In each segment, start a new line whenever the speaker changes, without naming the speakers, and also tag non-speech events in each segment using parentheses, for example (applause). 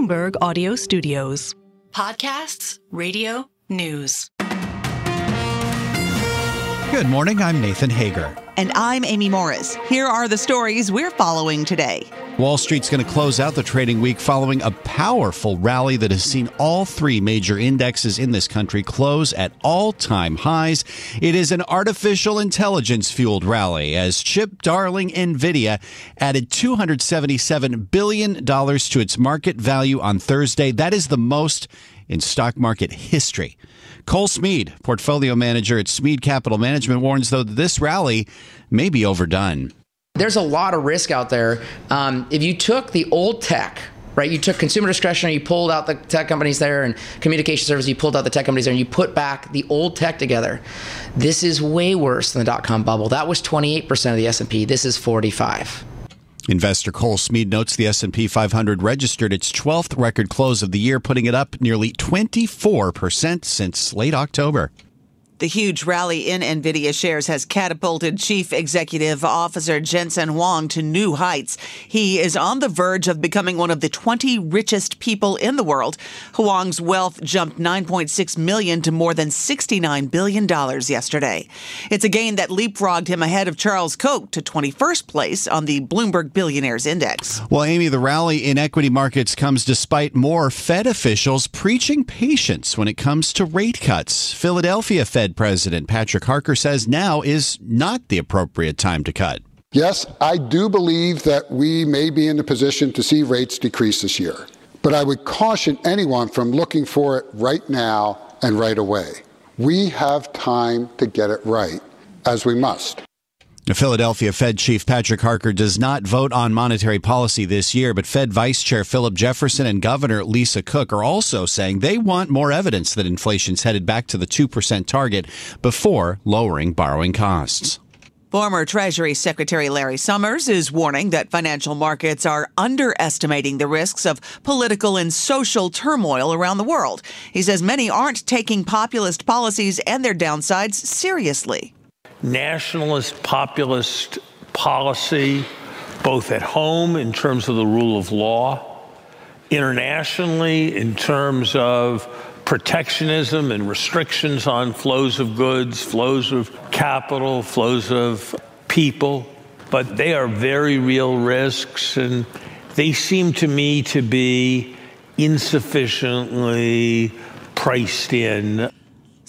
Bloomberg Audio Studios. Podcasts, radio, news.
Good morning. I'm Nathan Hager.
And I'm Amy Morris. Here are the stories we're following today.
Wall Street's going to close out the trading week following a powerful rally that has seen all three major indexes in this country close at all time highs. It is an artificial intelligence fueled rally as chip darling Nvidia added $277 billion to its market value on Thursday. That is the most in stock market history. Cole Smead, portfolio manager at Smead Capital Management, warns though that this rally may be overdone
there's a lot of risk out there. Um, if you took the old tech, right, you took consumer discretionary, you pulled out the tech companies there, and communication service, you pulled out the tech companies there, and you put back the old tech together. This is way worse than the dot com bubble. That was 28% of the S&P. This is 45.
Investor Cole Smead notes the S&P 500 registered its 12th record close of the year, putting it up nearly 24% since late October.
The huge rally in NVIDIA shares has catapulted Chief Executive Officer Jensen Huang to new heights. He is on the verge of becoming one of the 20 richest people in the world. Huang's wealth jumped 9.6 million to more than 69 billion dollars yesterday. It's a gain that leapfrogged him ahead of Charles Koch to 21st place on the Bloomberg Billionaires Index.
Well, Amy, the rally in equity markets comes despite more Fed officials preaching patience when it comes to rate cuts. Philadelphia Fed Fed President Patrick Harker says now is not the appropriate time to cut.
Yes, I do believe that we may be in a position to see rates decrease this year. But I would caution anyone from looking for it right now and right away. We have time to get it right, as we must.
Philadelphia Fed Chief Patrick Harker does not vote on monetary policy this year, but Fed Vice Chair Philip Jefferson and Governor Lisa Cook are also saying they want more evidence that inflation's headed back to the 2% target before lowering borrowing costs.
Former Treasury Secretary Larry Summers is warning that financial markets are underestimating the risks of political and social turmoil around the world. He says many aren't taking populist policies and their downsides seriously
nationalist, populist policy, both at home in terms of the rule of law, internationally in terms of protectionism and restrictions on flows of goods, flows of capital, flows of people. But they are very real risks, and they seem to me to be insufficiently priced in.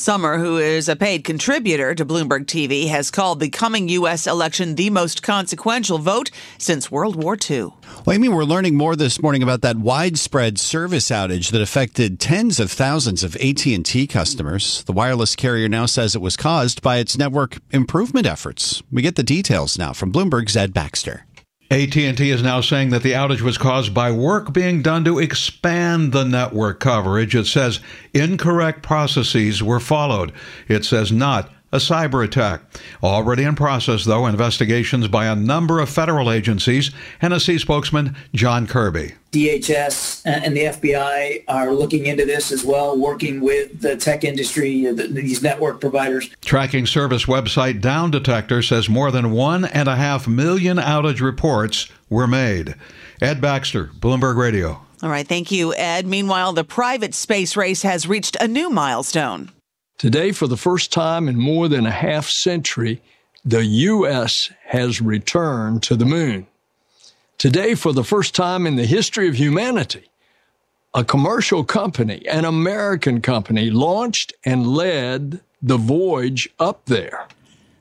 Summer, who is a paid contributor to Bloomberg TV, has called the coming U.S. election the most consequential vote since World War II.
Well, Amy, we're learning more this morning about that widespread service outage that affected tens of thousands of AT&T customers. The wireless carrier now says it was caused by its network improvement efforts. We get the details now from Bloomberg's Ed Baxter.
AT&T is now saying that the outage was caused by work being done to expand the network coverage. It says incorrect processes were followed. It says not a cyber attack. Already in process, though, investigations by a number of federal agencies. NSC spokesman John Kirby.
DHS and the FBI are looking into this as well, working with the tech industry, these network providers.
Tracking service website Down Detector says more than one and a half million outage reports were made. Ed Baxter, Bloomberg Radio.
All right, thank you, Ed. Meanwhile, the private space race has reached a new milestone.
Today, for the first time in more than a half century, the U.S. has returned to the moon. Today, for the first time in the history of humanity, a commercial company, an American company, launched and led the voyage up there.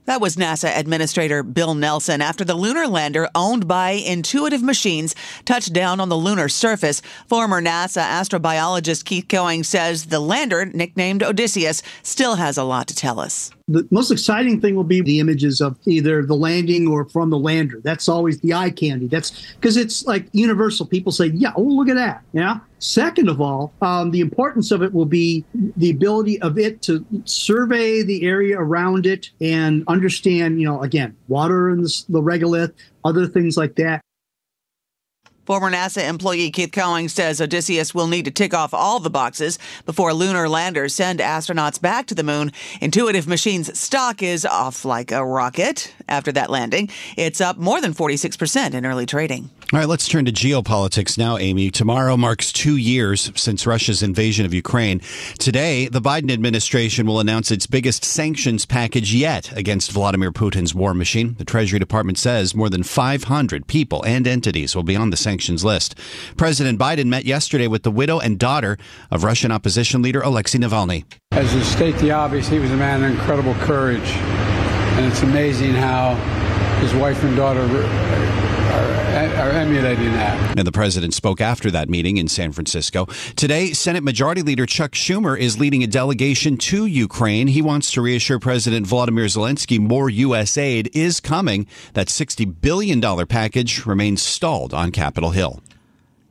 That was NASA Administrator Bill Nelson after the lunar lander owned by Intuitive Machines touched down on the lunar surface. Former NASA astrobiologist Keith Cowing says the lander, nicknamed Odysseus, still has a lot to tell us.
The most exciting thing will be the images of either the landing or from the lander. That's always the eye candy. That's because it's like universal. People say, yeah, oh, look at that. Yeah. Second of all, um, the importance of it will be the ability of it to survey the area around it and understand, you know, again, water and the, the regolith, other things like that.
Former NASA employee Keith Cowing says Odysseus will need to tick off all the boxes before lunar landers send astronauts back to the moon. Intuitive Machines stock is off like a rocket after that landing. It's up more than 46% in early trading.
All right, let's turn to geopolitics now, Amy. Tomorrow marks two years since Russia's invasion of Ukraine. Today, the Biden administration will announce its biggest sanctions package yet against Vladimir Putin's war machine. The Treasury Department says more than 500 people and entities will be on the sanctions list. President Biden met yesterday with the widow and daughter of Russian opposition leader Alexei Navalny.
As to state the obvious, he was a man of incredible courage. And it's amazing how his wife and daughter are emulating that.
And the president spoke after that meeting in San Francisco. Today, Senate Majority Leader Chuck Schumer is leading a delegation to Ukraine. He wants to reassure President Volodymyr Zelensky more U.S. aid is coming. That $60 billion package remains stalled on Capitol Hill.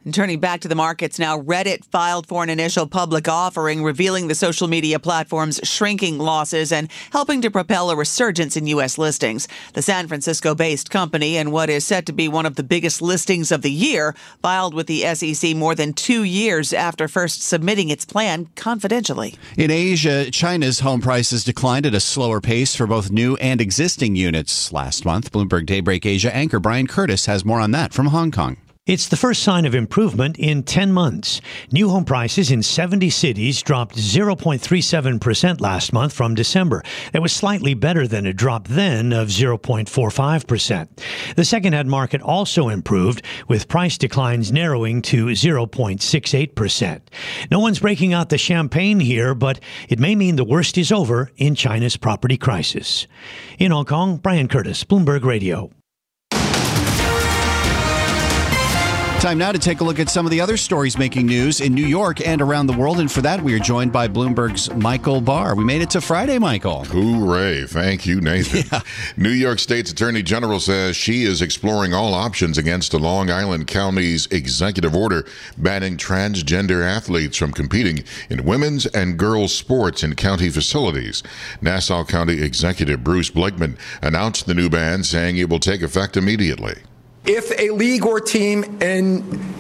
And turning back to the markets now, Reddit filed for an initial public offering, revealing the social media platform's shrinking losses and helping to propel a resurgence in U.S. listings. The San Francisco based company, and what is set to be one of the biggest listings of the year, filed with the SEC more than two years after first submitting its plan confidentially.
In Asia, China's home prices declined at a slower pace for both new and existing units last month. Bloomberg Daybreak Asia anchor Brian Curtis has more on that from Hong Kong.
It's the first sign of improvement in 10 months. New home prices in 70 cities dropped 0.37% last month from December. That was slightly better than a drop then of 0.45%. The second-hand market also improved, with price declines narrowing to 0.68%. No one's breaking out the champagne here, but it may mean the worst is over in China's property crisis. In Hong Kong, Brian Curtis, Bloomberg Radio.
Time now to take a look at some of the other stories making news in New York and around the world. And for that, we are joined by Bloomberg's Michael Barr. We made it to Friday, Michael.
Hooray. Thank you, Nathan. (laughs) Yeah. New York State's Attorney General says she is exploring all options against a Long Island County's executive order banning transgender athletes from competing in women's and girls' sports in county facilities. Nassau County Executive Bruce Blakeman announced the new ban, saying it will take effect immediately
if a league or team in,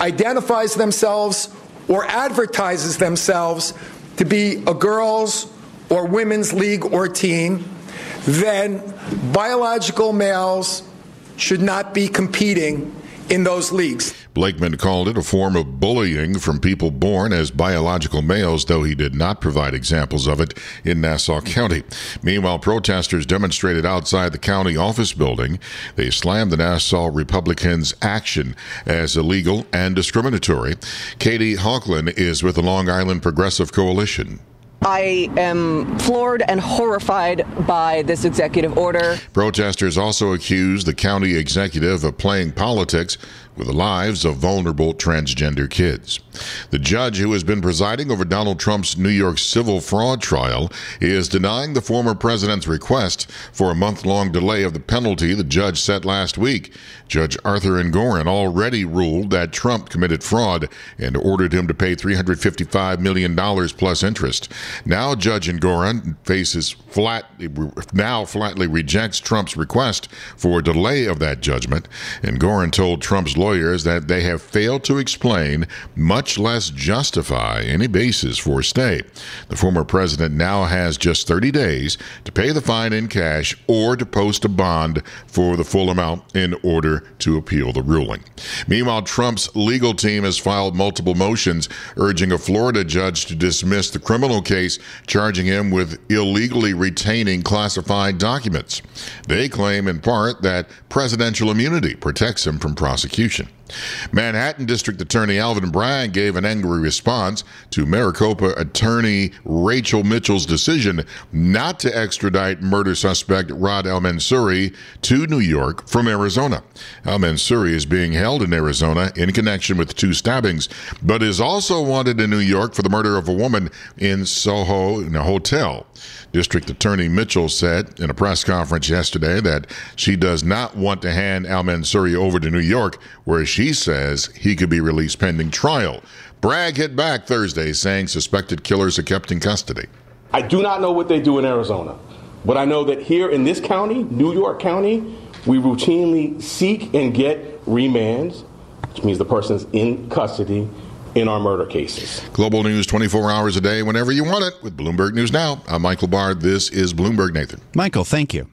identifies themselves or advertises themselves to be a girls or women's league or team, then biological males should not be competing in those leagues.
Blakeman called it a form of bullying from people born as biological males, though he did not provide examples of it in Nassau County. Meanwhile, protesters demonstrated outside the county office building. They slammed the Nassau Republicans' action as illegal and discriminatory. Katie Hochland is with the Long Island Progressive Coalition.
I am floored and horrified by this executive order.
Protesters also accused the county executive of playing politics with the lives of vulnerable transgender kids. The judge who has been presiding over Donald Trump's New York civil fraud trial is denying the former president's request for a month long delay of the penalty the judge set last week. Judge Arthur Engoron already ruled that Trump committed fraud and ordered him to pay $355 million plus interest. Now, Judge Engoron faces flat, now flatly rejects Trump's request for a delay of that judgment. Engoron told Trump's lawyers that they have failed to explain, much less justify, any basis for stay. The former president now has just 30 days to pay the fine in cash or to post a bond for the full amount in order to appeal the ruling. Meanwhile, Trump's legal team has filed multiple motions urging a Florida judge to dismiss the criminal case charging him with illegally retaining classified documents. They claim in part that presidential immunity protects him from prosecution. Manhattan District Attorney Alvin Bragg gave an angry response to Maricopa attorney Rachel Mitchell's decision not to extradite murder suspect Raad El Mansouri to New York from Arizona. El Mansouri is being held in Arizona in connection with two stabbings, but is also wanted in New York for the murder of a woman in Soho in a hotel. District Attorney Mitchell said in a press conference yesterday that she does not want to hand Al Mansouri over to New York, where she says he could be released pending trial. Bragg hit back Thursday, saying suspected killers are kept in custody.
I do not know what they do in Arizona, but I know that here in this county, New York County, we routinely seek and get remands, which means the person's in custody in our murder cases.
Global news 24 hours a day, whenever you want it, with Bloomberg News Now. I'm Michael Barr. This is Bloomberg Nathan.
Michael, thank you.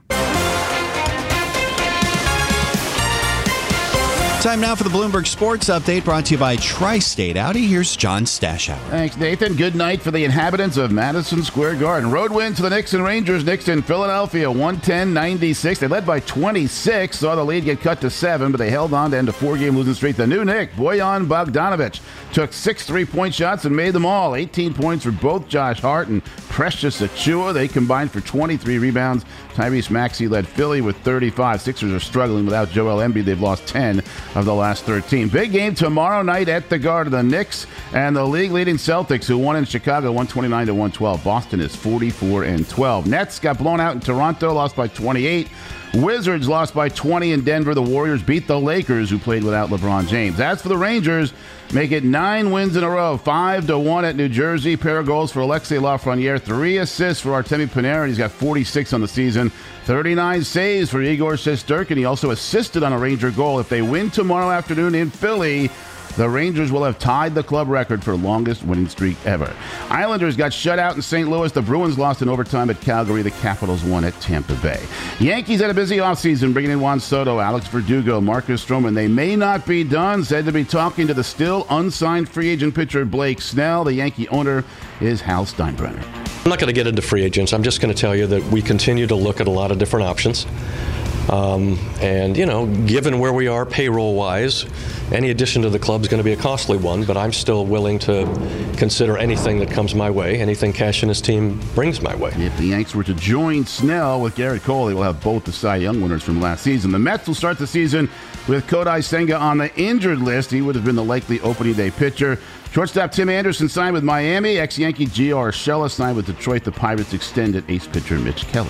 Time now for the Bloomberg Sports Update brought to you by Tri State Audi. Here's John Stashower.
Thanks, Nathan. Good night for the inhabitants of Madison Square Garden. Road win to the Knicks and Rangers. Knicks in Philadelphia, 110 96. They led by 26. Saw the lead get cut to seven, but they held on to end a four game losing streak. The new Nick, Bojan Bogdanovic, took six three point shots and made them all. 18 points for both Josh Hart and Precious Achiuwa. They combined for 23 rebounds. Tyrese Maxey led Philly with 35. Sixers are struggling without Joel Embiid. They've lost 10 of the last 13. Big game tomorrow night at the Garden. The Knicks and the league leading Celtics, who won in Chicago 129 to 112. Boston is 44 and 12. Nets got blown out in Toronto, lost by 28. Wizards lost by 20 in Denver. The Warriors beat the Lakers, who played without LeBron James. As for the Rangers, make it nine wins in a row, five to one at New Jersey. Pair of goals for Alexis Lafreniere, three assists for Artemi Panarin. He's got 46 on the season, 39 saves for Igor Shesterkin. He also assisted on a Ranger goal. If they win tomorrow afternoon in Philly, the Rangers will have tied the club record for longest winning streak ever. Islanders got shut out in St. Louis. The Bruins lost in overtime at Calgary. The Capitals won at Tampa Bay. Yankees had a busy offseason bringing in Juan Soto, Alex Verdugo, Marcus Stroman. They may not be done. Said to be talking to the still unsigned free agent pitcher Blake Snell. The Yankee owner is Hal Steinbrenner.
I'm not going to get into free agents. I'm just going to tell you that we continue to look at a lot of different options. Um, and, you know, given where we are payroll wise, any addition to the club is going to be a costly one, but I'm still willing to consider anything that comes my way, anything Cash and his team brings my way.
If the Yanks were to join Snell with Gerrit Cole, they will have both the Cy Young winners from last season. The Mets will start the season with Kodai Senga on the injured list. He would have been the likely opening day pitcher. Shortstop Tim Anderson signed with Miami. Ex-Yankee Gio Urshela signed with Detroit. The Pirates extended ace pitcher Mitch Keller.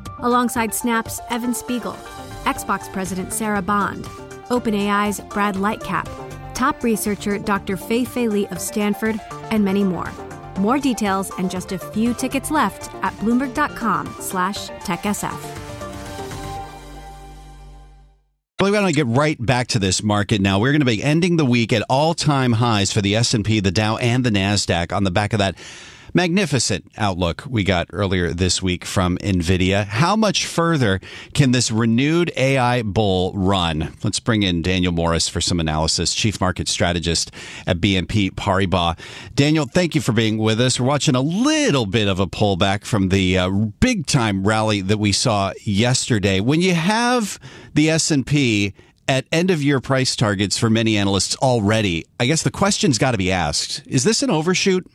alongside Snap's Evan Spiegel, Xbox President Sarah Bond, OpenAI's Brad Lightcap, top researcher Dr. Fei Fei Li of Stanford, and many more. More details and just a few tickets left at bloomberg.com slash techsf.
Well, we want to get right back to this market now. We're going to be ending the week at all-time highs for the S&P, the Dow, and the Nasdaq on the back of that magnificent outlook we got earlier this week from NVIDIA. How much further can this renewed AI bull run? Let's bring in Daniel Morris for some analysis, Chief Market Strategist at BNP Paribas. Daniel, thank you for being with us. We're watching a little bit of a pullback from the uh, big time rally that we saw yesterday. When you have the S&P at end of year price targets for many analysts already, I guess the question's got to be asked. Is this an overshoot?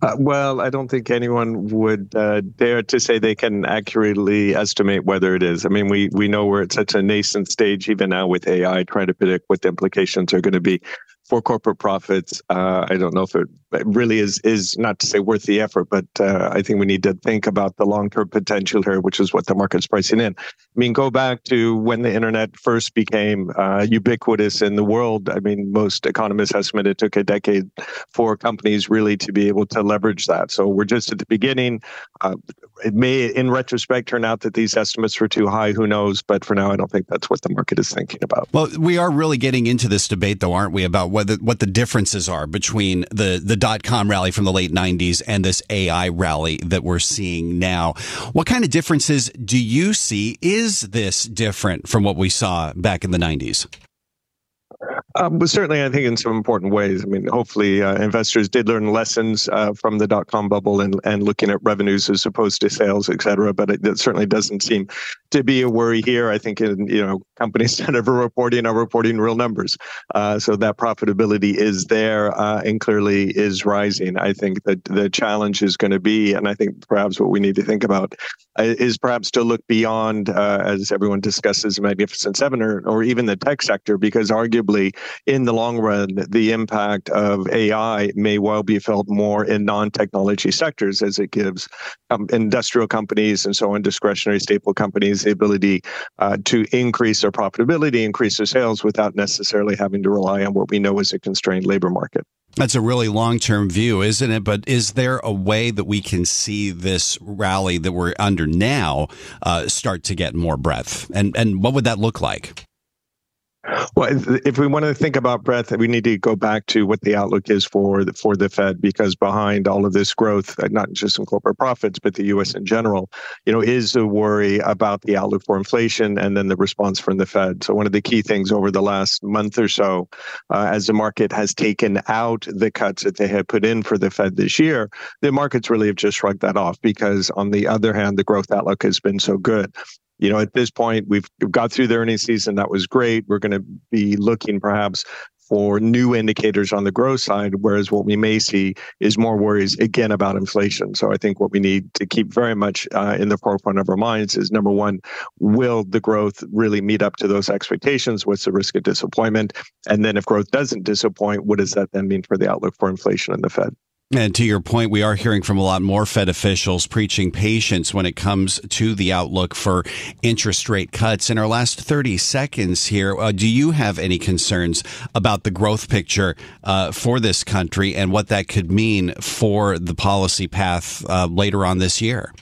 Uh, well, I don't think anyone would uh, dare to say they can accurately estimate whether it is. I mean, we we know we're at such a nascent stage even now with AI, trying to predict what the implications are going to be for corporate profits. Uh, I don't know if it really is is not to say worth the effort, but uh, I think we need to think about the long term potential here, which is what the market's pricing in. I mean, go back to when the internet first became uh, ubiquitous in the world. I mean, most economists estimate it took a decade for companies really to be able to leverage that. So we're just at the beginning. Uh, it may, in retrospect, turn out that these estimates were too high. Who knows? But for now, I don't think that's what the market is thinking about.
Well, we are really getting into this debate, though, aren't we, about whether what the differences are between the the dot com rally from the late '90s and this AI rally that we're seeing now. What kind of differences do you see? Is this different from what we saw back in the '90s?
Um, but certainly, I think in some important ways. I mean, hopefully, uh, investors did learn lessons uh, from the dot com bubble and, and looking at revenues as opposed to sales, et cetera. But it, it, certainly doesn't seem to be a worry here. I think in, you know companies (laughs) that are reporting are reporting real numbers, uh, so that profitability is there uh, and clearly is rising. I think that the challenge is going to be, and I think perhaps what we need to think about is perhaps to look beyond, uh, as everyone discusses, the Magnificent Seven or, or even the tech sector, because arguably in the long run, the impact of AI may well be felt more in non-technology sectors as it gives um, industrial companies and so on, discretionary staple companies, the ability uh, to increase their profitability, increase their sales without necessarily having to rely on what we know is a constrained labor market.
That's a really long term view, isn't it? But is there a way that we can see this rally that we're under now uh, start to get more breadth? And, and what would that look like?
Well, if we want to think about breadth, we need to go back to what the outlook is for the, for the Fed, because behind all of this growth, uh, not just in corporate profits, but the U.S. in general, you know, is a worry about the outlook for inflation and then the response from the Fed. So one of the key things over the last month or so, uh, as the market has taken out the cuts that they had put in for the Fed this year, the markets really have just shrugged that off because, on the other hand, the growth outlook has been so good you know, at this point, we've got through the earnings season. That was great. We're going to be looking perhaps for new indicators on the growth side, whereas what we may see is more worries again about inflation. So I think what we need to keep very much uh, in the forefront of our minds is number one, will the growth really meet up to those expectations? What's the risk of disappointment? And then if growth doesn't disappoint, what does that then mean for the outlook for inflation in the Fed?
And to your point, we are hearing from a lot more Fed officials preaching patience when it comes to the outlook for interest rate cuts. In our last 30 seconds here, uh, do you have any concerns about the growth picture uh, for this country and what that could mean for the policy path uh, later on this year?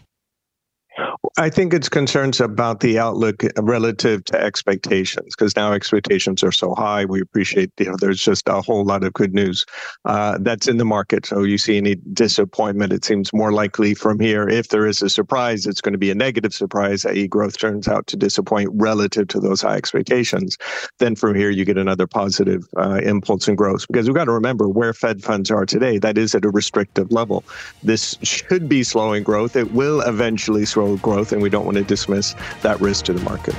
I think it's concerns about the outlook relative to expectations because now expectations are so high. We appreciate, you know, there's just a whole lot of good news uh, that's in the market. So you see any disappointment, it seems more likely from here. If there is a surprise, it's going to be a negative surprise, i.e., growth turns out to disappoint relative to those high expectations. Then from here, you get another positive uh, impulse in growth because we've got to remember where Fed funds are today. That is at a restrictive level. This should be slowing growth. It will eventually slow growth growth, and we don't want to dismiss that risk to the market.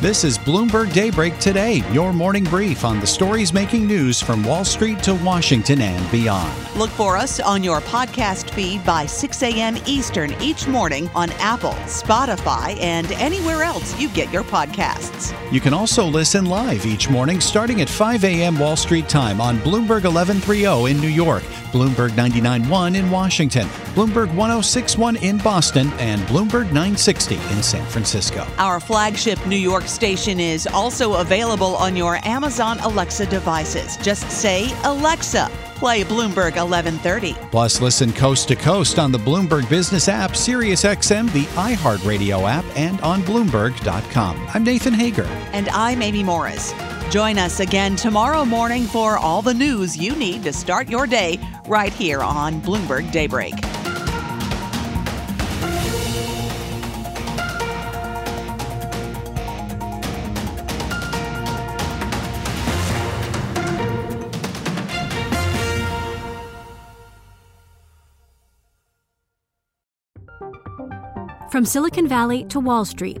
This is Bloomberg Daybreak Today, your morning brief on the stories making news from Wall Street to Washington and beyond.
Look for us on your podcast feed by 6 a.m. Eastern each morning on Apple, Spotify, and anywhere else you get your podcasts.
You can also listen live each morning starting at 5 a.m. Wall Street time on Bloomberg 1130 in New York, Bloomberg 99.1 in Washington, Bloomberg 106.1 in Boston, and Bloomberg 960 in San Francisco.
Our flagship New York station is also available on your Amazon Alexa devices. Just say, Alexa, play Bloomberg 1130.
Plus, listen coast to coast on the Bloomberg Business app, SiriusXM, the iHeartRadio app, and on Bloomberg.com. I'm Nathan Hager.
And I'm Amy Morris. Join us again tomorrow morning for all the news you need to start your day right here on Bloomberg Daybreak.
From Silicon Valley to Wall Street,